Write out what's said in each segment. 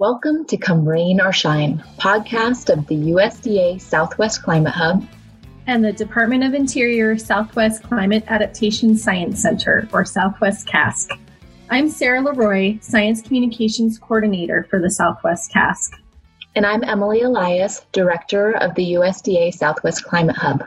Welcome to Come Rain or Shine, podcast of the USDA Southwest Climate Hub and the Department of Interior Southwest Climate Adaptation Science Center, or Southwest CASC. I'm Sarah Leroy, Science Communications Coordinator for the Southwest CASC. And I'm Emily Elias, Director of the USDA Southwest Climate Hub.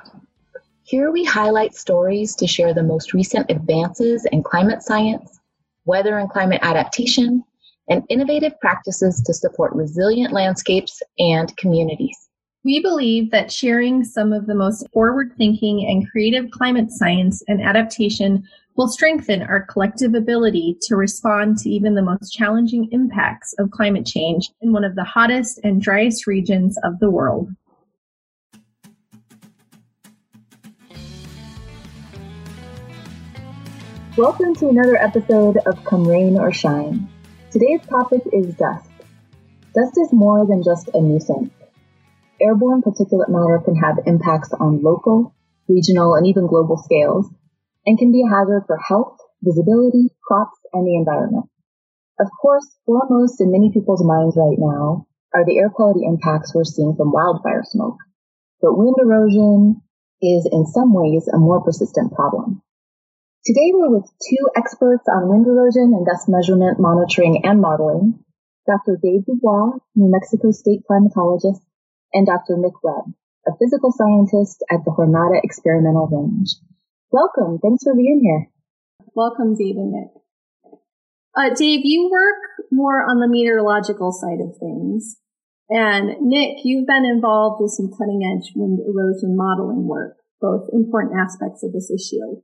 Here we highlight stories to share the most recent advances in climate science, weather and climate adaptation, and innovative practices to support resilient landscapes and communities. We believe that sharing some of the most forward thinking and creative climate science and adaptation will strengthen our collective ability to respond to even the most challenging impacts of climate change in one of the hottest and driest regions of the world. Welcome to another episode of Come Rain or Shine. Today's topic is dust. Dust is more than just a nuisance. Airborne particulate matter can have impacts on local, regional, and even global scales, and can be a hazard for health, visibility, crops, and the environment. Of course, foremost in many people's minds right now are the air quality impacts we're seeing from wildfire smoke. But wind erosion is in some ways a more persistent problem. Today we're with two experts on wind erosion and dust measurement, monitoring, and modeling, Dr. Dave Dubois, New Mexico State climatologist, and Dr. Nick Webb, a physical scientist at the Jornada Experimental Range. Welcome. Thanks for being here. Welcome, Dave and Nick. Uh, Dave, you work more on the meteorological side of things. And Nick, you've been involved with some cutting edge wind erosion modeling work, both important aspects of this issue.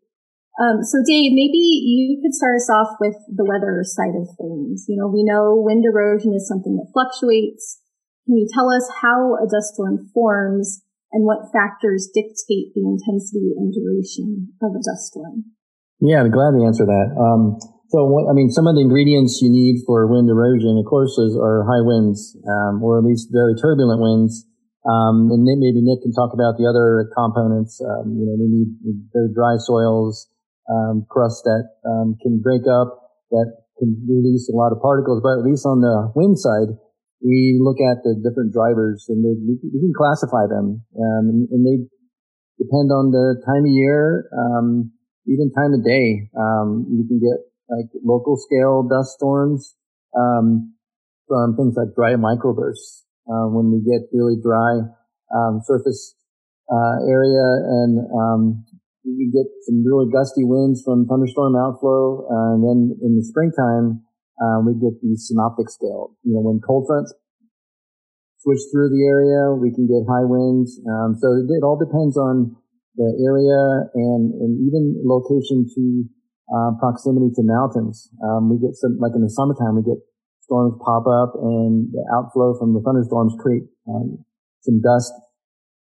Um, so Dave, maybe you could start us off with the weather side of things. You know, we know wind erosion is something that fluctuates. Can you tell us how a dust storm forms and what factors dictate the intensity and duration of a dust storm? Yeah, I'd glad to answer that. Um, so, what, I mean, some of the ingredients you need for wind erosion, of course, is, are high winds, um, or at least very turbulent winds. Um, and maybe Nick can talk about the other components. Um, you know, we need very dry soils, um, crust that um, can break up, that can release a lot of particles. But at least on the wind side, we look at the different drivers and we, can classify them, um, and, and, they depend on the time of year, um, even time of day. Um, you can get like local scale dust storms um, from things like dry microbursts. Uh, when we get really dry surface uh, area and um, we get some really gusty winds from thunderstorm outflow. Uh, and then in the springtime, um, we get the synoptic scale. You know, when cold fronts switch through the area, we can get high winds. Um, so it, it, all depends on the area and, and even location to uh, proximity to mountains. Um, we get some, like in the summertime, we get storms pop up and the outflow from the thunderstorms create um, some dust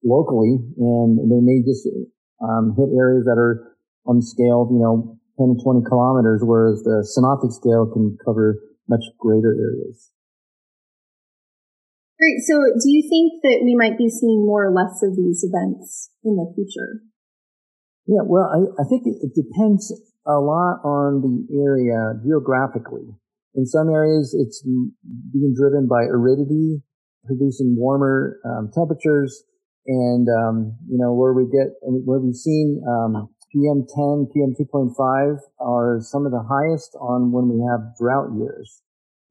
locally and they may just um, hit areas that are on the scale, you know, 10 to 20 kilometers, whereas the synoptic scale can cover much greater areas. Great. So do you think that we might be seeing more or less of these events in the future? Yeah, well, I, I think it, it depends a lot on the area geographically. In some areas, it's being driven by aridity, producing warmer um, temperatures and um, you know where we get where we've seen um, PM10, PM2.5 are some of the highest on when we have drought years,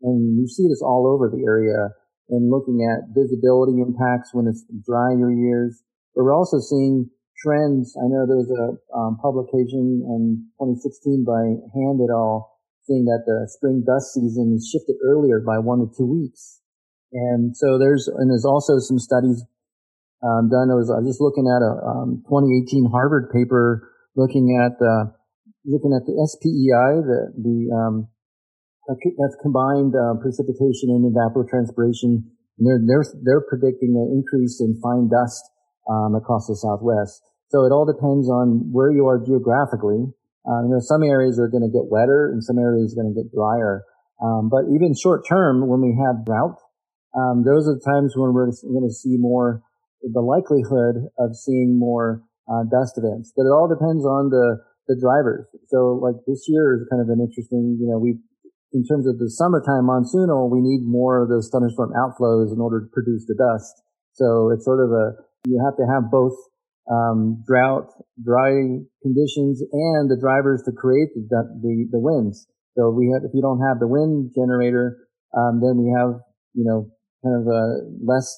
and you see this all over the area. And looking at visibility impacts when it's drier years, but we're also seeing trends. I know there was a um, publication in 2016 by Hand et al. saying that the spring dust season is shifted earlier by one to two weeks. And so there's, and there's also some studies um, done. I was, I was just looking at a um, 2018 Harvard paper looking at uh, looking at the SPEI, the the um, that's combined uh, precipitation and evapotranspiration. And they're they're they're predicting an increase in fine dust um, across the Southwest. So it all depends on where you are geographically. Uh, you know, some areas are going to get wetter and some areas are going to get drier. Um, but even short term, when we have drought, um, those are the times when we're going to see more the likelihood of seeing more uh, dust events. But it all depends on the the drivers. So like this year is kind of an interesting. You know, we in terms of the summertime monsoonal, we need more of those thunderstorm outflows in order to produce the dust. So it's sort of a, you have to have both um, drought, dry conditions, and the drivers to create the, the, the winds. So we have, if you don't have the wind generator, um, then we have, you know, kind of a less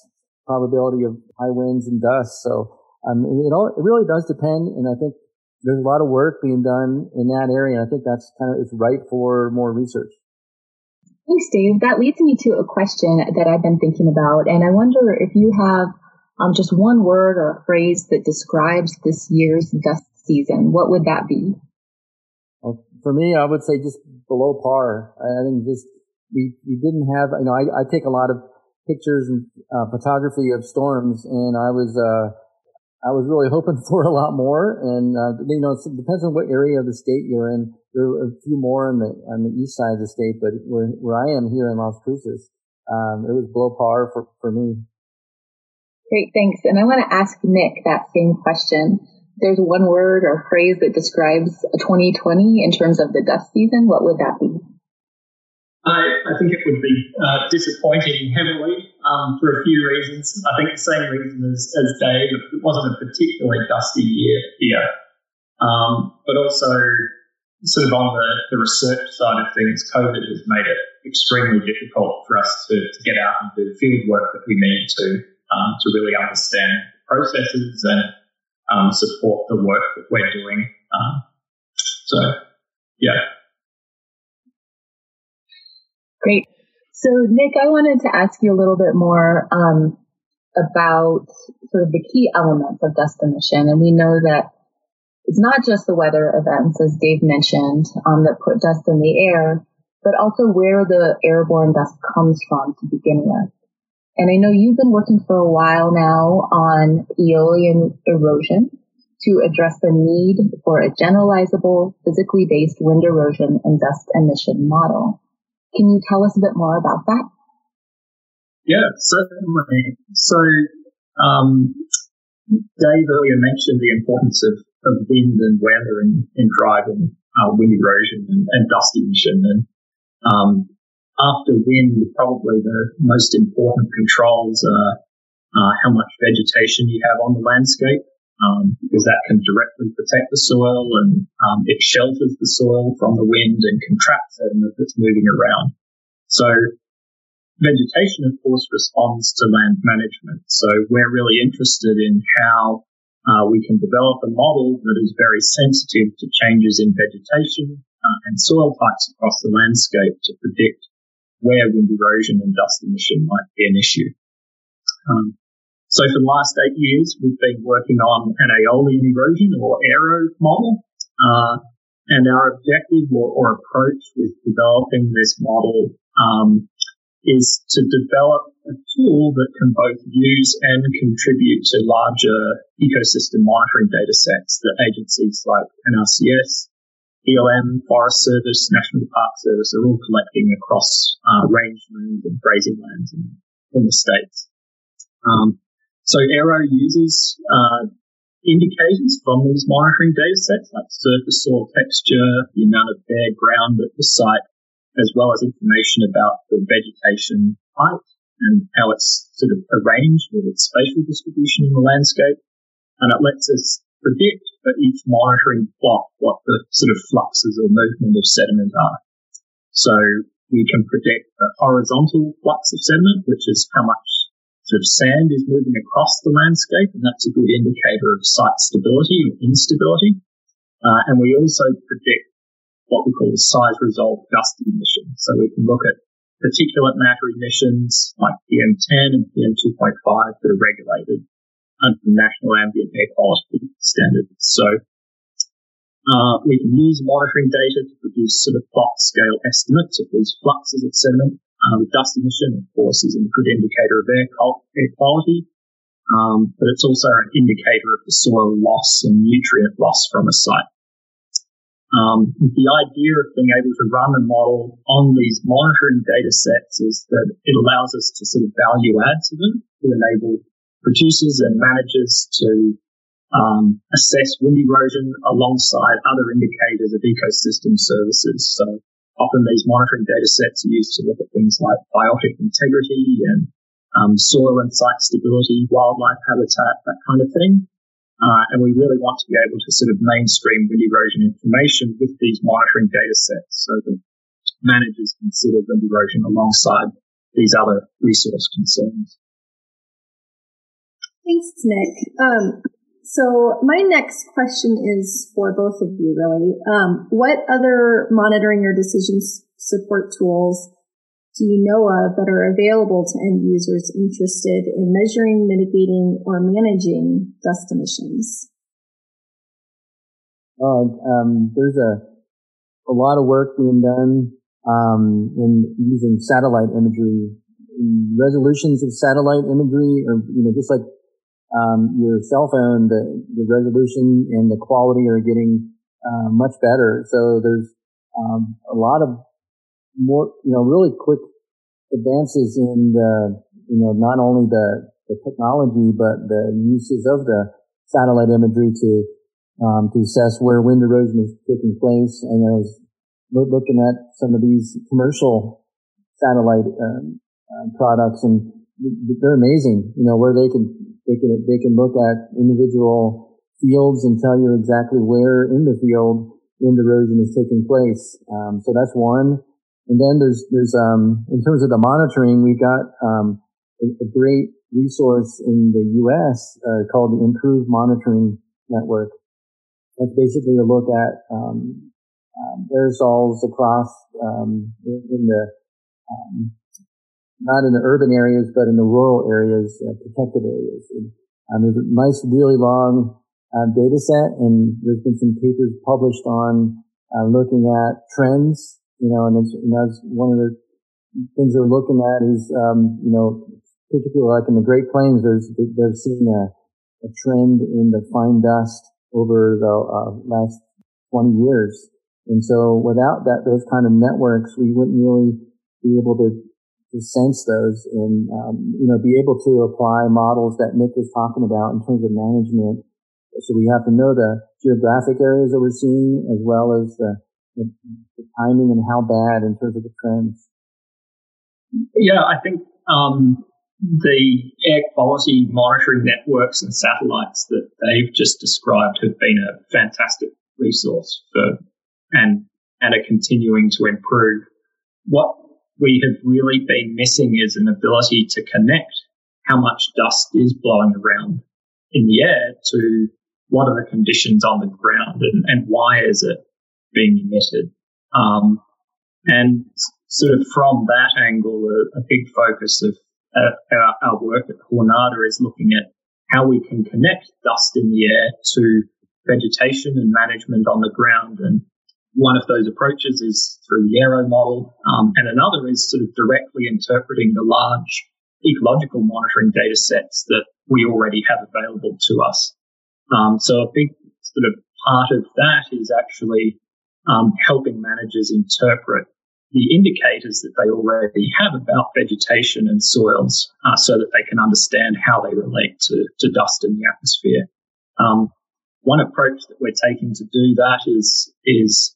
probability of high winds and dust. So, um, it all, it really does depend. And I think there's a lot of work being done in that area. And I think that's kind of, it's right for more research. Thanks, Dave. That leads me to a question that I've been thinking about. And I wonder if you have um, just one word or a phrase that describes this year's dust season, what would that be? Well, for me, I would say just below par. I think just we we didn't have. You know, I, I take a lot of pictures and uh, photography of storms, and I was uh, I was really hoping for a lot more. And uh, you know, it depends on what area of the state you're in. There are a few more on the on the east side of the state, but where where I am here in Las Cruces, um, it was below par for for me. Great, thanks. And I want to ask Nick that same question. There's one word or phrase that describes 2020 in terms of the dust season. What would that be? I, I think it would be uh, disappointing heavily um, for a few reasons. I think the same reason as, as Dave, it wasn't a particularly dusty year here. Um, but also, sort of on the, the research side of things, COVID has made it extremely difficult for us to, to get out and do field work that we need to um, to really understand the processes and um, support the work that we're doing. Um, so, yeah. Great. So, Nick, I wanted to ask you a little bit more um, about sort of the key elements of dust emission. And we know that it's not just the weather events, as Dave mentioned, um, that put dust in the air, but also where the airborne dust comes from to begin with. And I know you've been working for a while now on aeolian erosion to address the need for a generalizable, physically based wind erosion and dust emission model. Can you tell us a bit more about that? Yeah, certainly. So, um, Dave earlier mentioned the importance of, of wind and weather in, in driving uh, wind erosion and, and dust emission. And um, after wind, probably the most important controls are uh, how much vegetation you have on the landscape, um, because that can directly protect the soil and um, it shelters the soil from the wind and can trap if it's moving around. So vegetation, of course, responds to land management. So we're really interested in how uh, we can develop a model that is very sensitive to changes in vegetation uh, and soil types across the landscape to predict where wind erosion and dust emission might be an issue. Um, so for the last eight years, we've been working on an aeolian erosion or aero model. Uh, and our objective or, or, approach with developing this model um, is to develop a tool that can both use and contribute to larger ecosystem monitoring data sets that agencies like NRCS, BLM, Forest Service, National Park Service are all collecting across uh, rangeland and grazing lands in, in the states. Um, so Aero uses uh, indicators from these monitoring data sets like surface soil texture, the amount of bare ground at the site, as well as information about the vegetation height and how it's sort of arranged with its spatial distribution in the landscape. And it lets us predict for each monitoring plot what the sort of fluxes or movement of sediment are. So we can predict the horizontal flux of sediment, which is how much sort of sand is moving across the landscape, and that's a good indicator of site stability or instability. Uh, and we also predict what we call the size resolved dust emission. So we can look at particulate matter emissions like PM10 and PM2.5 that are regulated under the National Ambient Air Quality Standards. So uh, we can use monitoring data to produce sort of plot scale estimates of these fluxes of sediment. Uh, the dust emission, of course, is a good indicator of air, air quality, um, but it's also an indicator of the soil loss and nutrient loss from a site. Um, the idea of being able to run a model on these monitoring data sets is that it allows us to sort of value add to them to enable producers and managers to um, assess wind erosion alongside other indicators of ecosystem services. So often these monitoring data sets are used to look at things like biotic integrity and um, soil and site stability, wildlife habitat, that kind of thing. Uh, and we really want to be able to sort of mainstream wind erosion information with these monitoring data sets so that managers consider wind erosion alongside these other resource concerns. Thanks, Nick. Um, so my next question is for both of you, really. Um, what other monitoring or decision support tools do you know of that are available to end users interested in measuring, mitigating, or managing dust emissions? Uh, um, there's a a lot of work being done um, in using satellite imagery. Resolutions of satellite imagery, or you know, just like um, your cell phone, the, the resolution and the quality are getting uh, much better. So there's um, a lot of more, you know, really quick advances in the, you know, not only the, the technology, but the uses of the satellite imagery to, um, to assess where wind erosion is taking place. And I was looking at some of these commercial satellite, um, uh, products and they're amazing, you know, where they can, they can, they can look at individual fields and tell you exactly where in the field wind erosion is taking place. Um, so that's one. And then there's, there's, um, in terms of the monitoring, we've got, um, a, a, great resource in the U.S. Uh, called the Improved Monitoring Network. That's basically to look at um, um, aerosols across um, in, the um, not in the urban areas, but in the rural areas, uh, protected areas. And, um, there's a nice, really long uh, data set, and there's been some papers published on uh, looking at trends you know, and, and that's one of the things they're looking at is, um, you know, particularly like in the Great Plains, there's, they're seeing a, a trend in the fine dust over the uh, last 20 years. And so without that, those kind of networks, we wouldn't really be able to, to sense those and, um, you know, be able to apply models that Nick was talking about in terms of management. So we have to know the geographic areas that we're seeing as well as the the, the timing and how bad in terms of the trends? Yeah, I think um, the air quality monitoring networks and satellites that they've just described have been a fantastic resource for and and are continuing to improve. What we have really been missing is an ability to connect how much dust is blowing around in the air to what are the conditions on the ground and, and why is it being emitted. Um, and sort of from that angle, a, a big focus of uh, our, our, work at Jornada is looking at how we can connect dust in the air to vegetation and management on the ground. And one of those approaches is through the aero model, um, and another is sort of directly interpreting the large ecological monitoring data sets that we already have available to us. Um, so a big sort of part of that is actually um, helping managers interpret the indicators that they already have about vegetation and soils uh, so that they can understand how they relate to, to dust in the atmosphere. Um, one approach that we're taking to do that is, is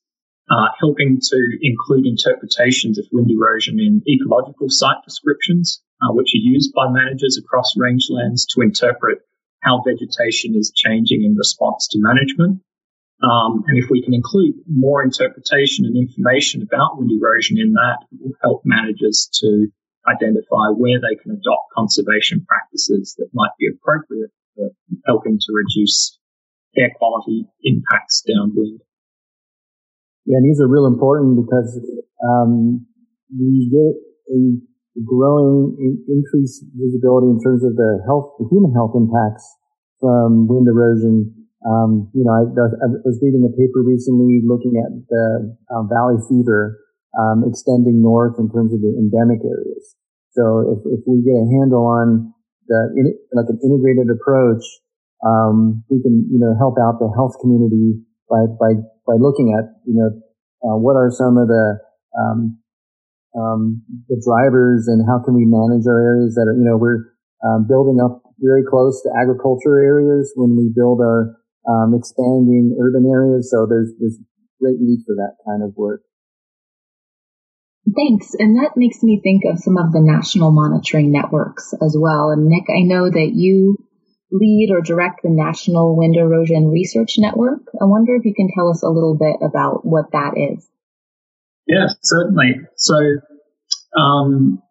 uh, helping to include interpretations of wind erosion in ecological site descriptions, uh, which are used by managers across rangelands to interpret how vegetation is changing in response to management. Um, and if we can include more interpretation and information about wind erosion in that, it will help managers to identify where they can adopt conservation practices that might be appropriate for helping to reduce air quality impacts downwind. Yeah, and these are real important because um, we get a growing in- increased visibility in terms of the health, the human health impacts from wind erosion um, you know, I, I, was reading a paper recently looking at the uh, valley fever um, extending north in terms of the endemic areas. So if, if we get a handle on the in, like an integrated approach, um, we can you know help out the health community by by by looking at you know uh, what are some of the um, um, the drivers and how can we manage our areas that are you know we're um, building up very close to agriculture areas when we build our um, expanding urban areas. So there's there's great need for that kind of work. Thanks. And that makes me think of some of the national monitoring networks as well. And Nick, I know that you lead or direct the National Wind Erosion Research Network. I wonder if you can tell us a little bit about what that is. Yeah, certainly. So, um,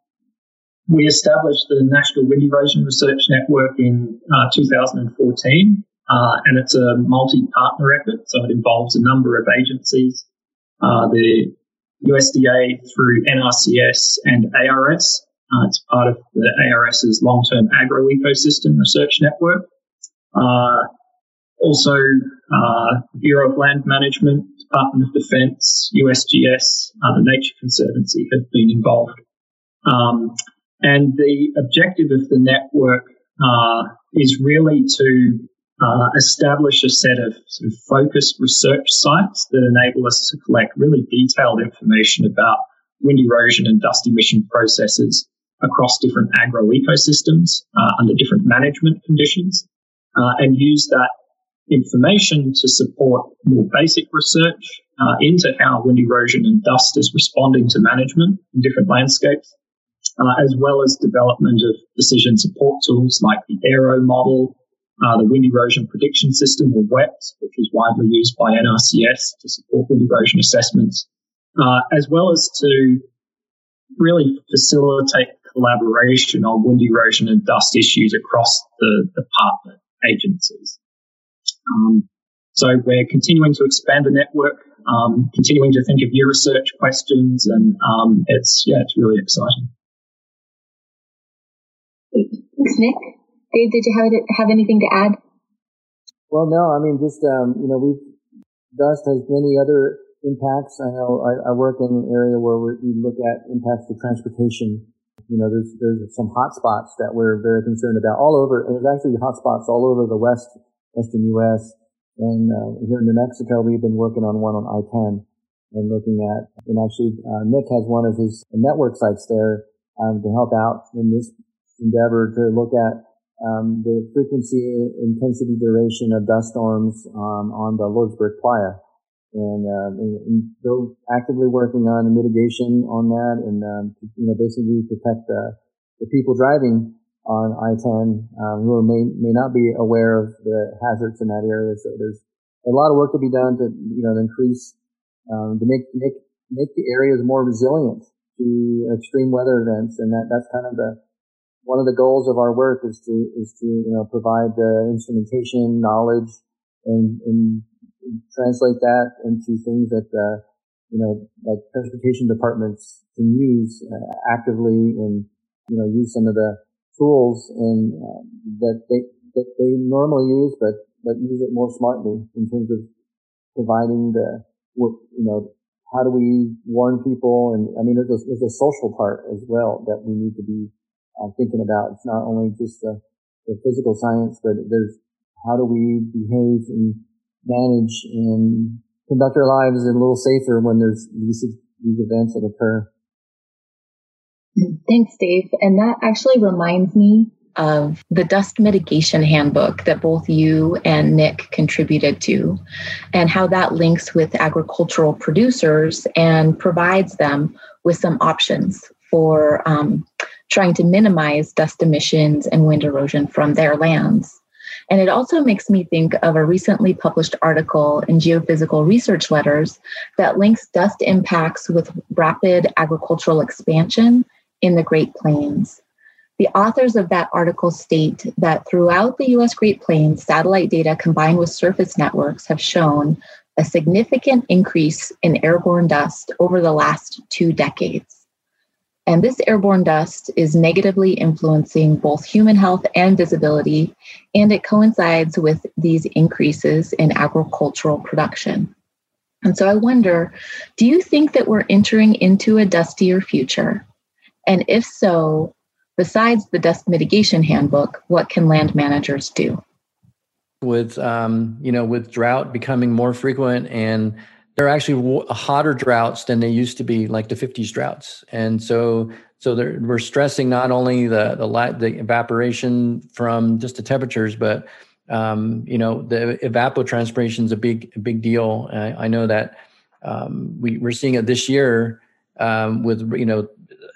we established the National Wind Erosion Research Network in uh, 2014, uh, and it's a multi-partner effort. So it involves a number of agencies, uh, the USDA through NRCS and ARS. Uh, it's part of the ARS's long-term agro-ecosystem research network. Uh, also, uh, Bureau of Land Management, Department of Defense, USGS, uh, the Nature Conservancy have been involved. Um, and the objective of the network uh, is really to uh, establish a set of sort of focused research sites that enable us to collect really detailed information about wind erosion and dust emission processes across different agro ecosystems uh, under different management conditions, uh, and use that information to support more basic research uh, into how wind erosion and dust is responding to management in different landscapes, uh, as well as development of decision support tools like the AERO model, uh, the wind erosion prediction system, or WEPS, which is widely used by NRCS to support wind erosion assessments, uh, as well as to really facilitate collaboration on wind erosion and dust issues across the, the partner agencies. Um, so we're continuing to expand the network, um, continuing to think of new research questions, and um, it's yeah, it's really exciting. Thanks, Nick. Dave, did you have have anything to add? Well, no. I mean, just um, you know, we dust has many other impacts. I know I, I work in an area where we look at impacts to transportation. You know, there's there's some hot spots that we're very concerned about all over. There's actually hot spots all over the west western U.S. And uh, here in New Mexico, we've been working on one on I-10 and looking at, and actually uh, Nick has one of his network sites there um, to help out in this endeavor to look at um, the frequency, intensity, duration of dust storms um, on the Lordsburg Playa. And, uh, and, and, actively working on mitigation on that and, um, you know, basically protect the, the people driving on I-10 um, who may, may not be aware of the hazards in that area. So there's a lot of work to be done to, you know, to increase, um, to make, make, make the areas more resilient to extreme weather events. And that, that's kind of the, one of the goals of our work is to is to you know provide the instrumentation knowledge and and translate that into things that uh, you know like transportation departments can use uh, actively and you know use some of the tools and uh, that they that they normally use but but use it more smartly in terms of providing the you know how do we warn people and I mean there's a, there's a social part as well that we need to be I'm thinking about. It's not only just the, the physical science, but there's how do we behave and manage and conduct our lives a little safer when there's these, these events that occur. Thanks, Dave. And that actually reminds me of the dust mitigation handbook that both you and Nick contributed to, and how that links with agricultural producers and provides them with some options for um, trying to minimize dust emissions and wind erosion from their lands. And it also makes me think of a recently published article in Geophysical Research Letters that links dust impacts with rapid agricultural expansion in the Great Plains. The authors of that article state that throughout the US Great Plains, satellite data combined with surface networks have shown a significant increase in airborne dust over the last two decades. And this airborne dust is negatively influencing both human health and visibility, and it coincides with these increases in agricultural production. And so I wonder do you think that we're entering into a dustier future? And if so, besides the dust mitigation handbook, what can land managers do? With um, you know, with drought becoming more frequent and they're actually hotter droughts than they used to be, like the 50s droughts. And so, so we're stressing not only the the, the evaporation from just the temperatures, but um, you know the evapotranspiration is a big big deal. I know that um, we we're seeing it this year um, with you know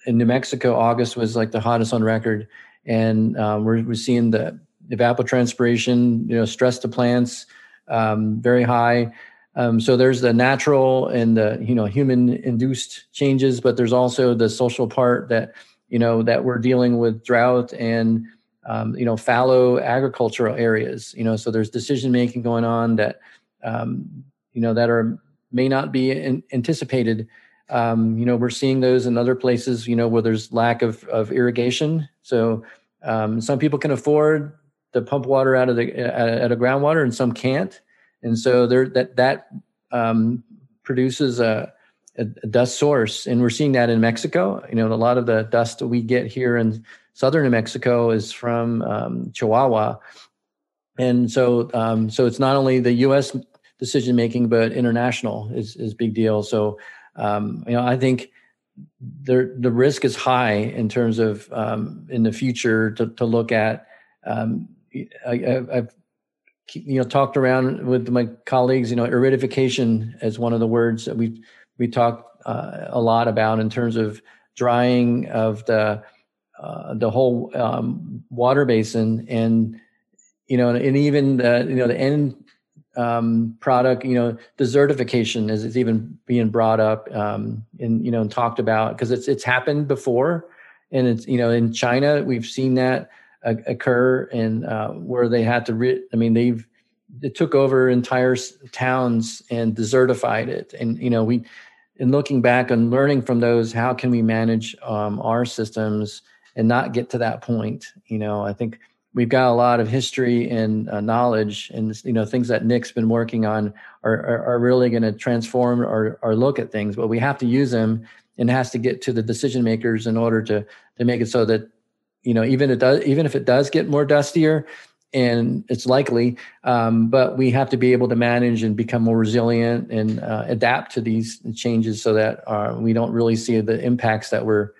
in New Mexico, August was like the hottest on record, and um, we're we're seeing the evapotranspiration, you know, stress to plants um, very high. Um, so there's the natural and the you know human induced changes, but there's also the social part that you know that we're dealing with drought and um, you know fallow agricultural areas. You know, so there's decision making going on that um, you know that are may not be in, anticipated. Um, you know, we're seeing those in other places. You know, where there's lack of of irrigation. So um, some people can afford to pump water out of the out of groundwater, and some can't and so there that that um, produces a, a, dust source, and we're seeing that in Mexico. You know, a lot of the dust that we get here in southern New Mexico is from um, Chihuahua, and so um, so it's not only the U.S. decision making, but international is is big deal. So um, you know, I think the the risk is high in terms of um, in the future to, to look at. Um, I, have you know talked around with my colleagues you know aridification as one of the words that we we talk uh, a lot about in terms of drying of the uh, the whole um, water basin and you know and even the you know the end um, product you know desertification is, is even being brought up um, and you know and talked about because it's it's happened before and it's you know in China we've seen that occur and uh, where they had to re- i mean they've it took over entire towns and desertified it. And you know we in looking back and learning from those how can we manage um, our systems and not get to that point? You know i think we've got a lot of history and uh, knowledge and you know things that nick's been working on are, are, are really going to transform or, or look at things but we have to use them and has to get to the decision makers in order to to make it so that you know even it does even if it does get more dustier and it's likely um, but we have to be able to manage and become more resilient and uh, adapt to these changes so that uh, we don't really see the impacts that we're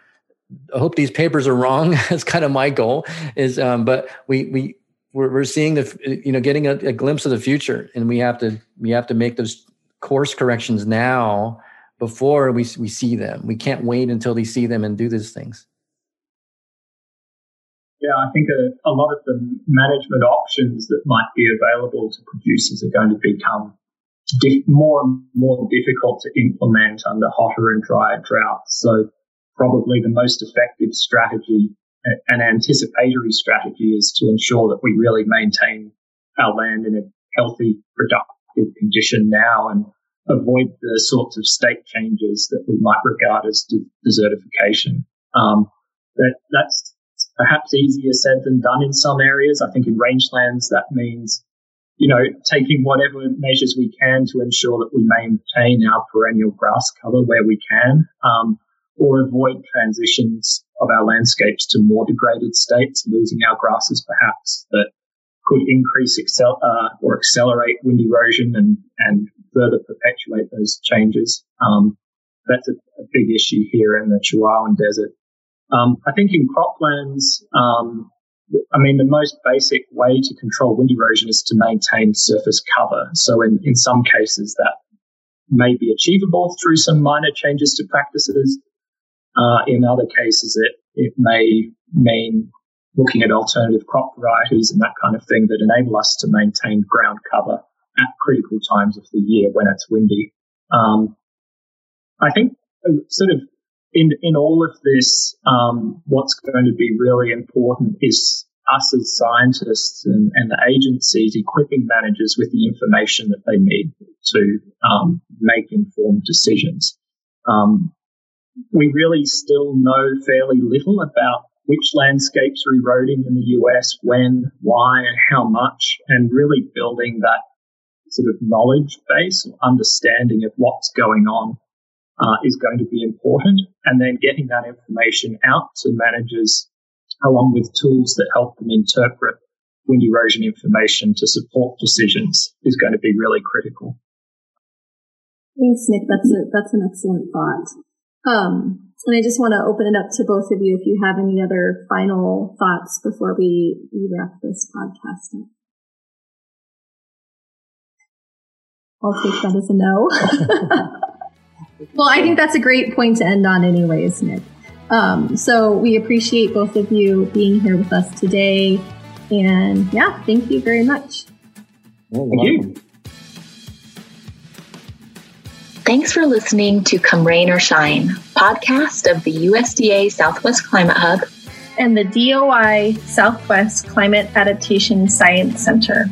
i hope these papers are wrong. That's kind of my goal is um, but we we we're, we're, seeing the you know getting a, a glimpse of the future and we have to we have to make those course corrections now before we, we see them. We can't wait until we see them and do these things yeah, I think a, a, lot of the management options that might be available to producers are going to become more and more difficult to implement under hotter and drier droughts. So probably the most effective strategy, an anticipatory strategy is to ensure that we really maintain our land in a healthy, productive condition now and avoid the sorts of state changes that we might regard as desertification. Um, that, that's perhaps easier said than done in some areas. I think in rangelands that means, you know, taking whatever measures we can to ensure that we maintain our perennial grass cover where we can, um, or avoid transitions of our landscapes to more degraded states, losing our grasses perhaps that could increase excel, uh, or accelerate wind erosion and, and further perpetuate those changes. Um, that's a, a, big issue here in the Chihuahuan Desert. Um, I think in croplands, um, I mean, the most basic way to control wind erosion is to maintain surface cover. So in, in some cases that may be achievable through some minor changes to practices. Uh, in other cases, it, it may mean looking at alternative crop varieties and that kind of thing that enable us to maintain ground cover at critical times of the year when it's windy. Um, I think uh, sort of in in all of this, um, what's going to be really important is us as scientists and, and, the agencies equipping managers with the information that they need to um, make informed decisions. Um, we really still know fairly little about which landscapes are eroding in the US, when, why, and how much, and really building that sort of knowledge base or understanding of what's going on uh, is going to be important. And then getting that information out to managers along with tools that help them interpret wind erosion information to support decisions is going to be really critical. Thanks, Nick. That's a, that's an excellent thought. Um, and I just want to open it up to both of you if you have any other final thoughts before we, we wrap this podcast up. I'll take that as a no. Well, I think that's a great point to end on, anyways, Nick. Um, so we appreciate both of you being here with us today. And yeah, thank you very much. Thank you. Thanks for listening to Come Rain or Shine, podcast of the USDA Southwest Climate Hub and the DOI Southwest Climate Adaptation Science Center.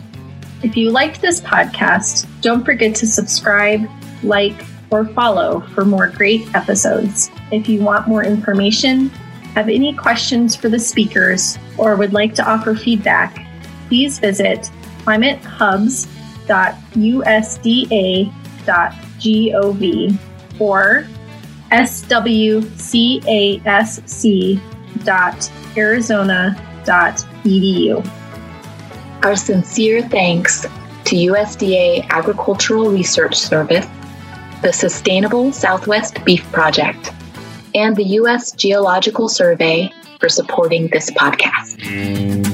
If you liked this podcast, don't forget to subscribe, like, or follow for more great episodes. If you want more information, have any questions for the speakers, or would like to offer feedback, please visit climatehubs.usda.gov or swcasc.arizona.edu. Our sincere thanks to USDA Agricultural Research Service, the Sustainable Southwest Beef Project, and the U.S. Geological Survey for supporting this podcast. Mm.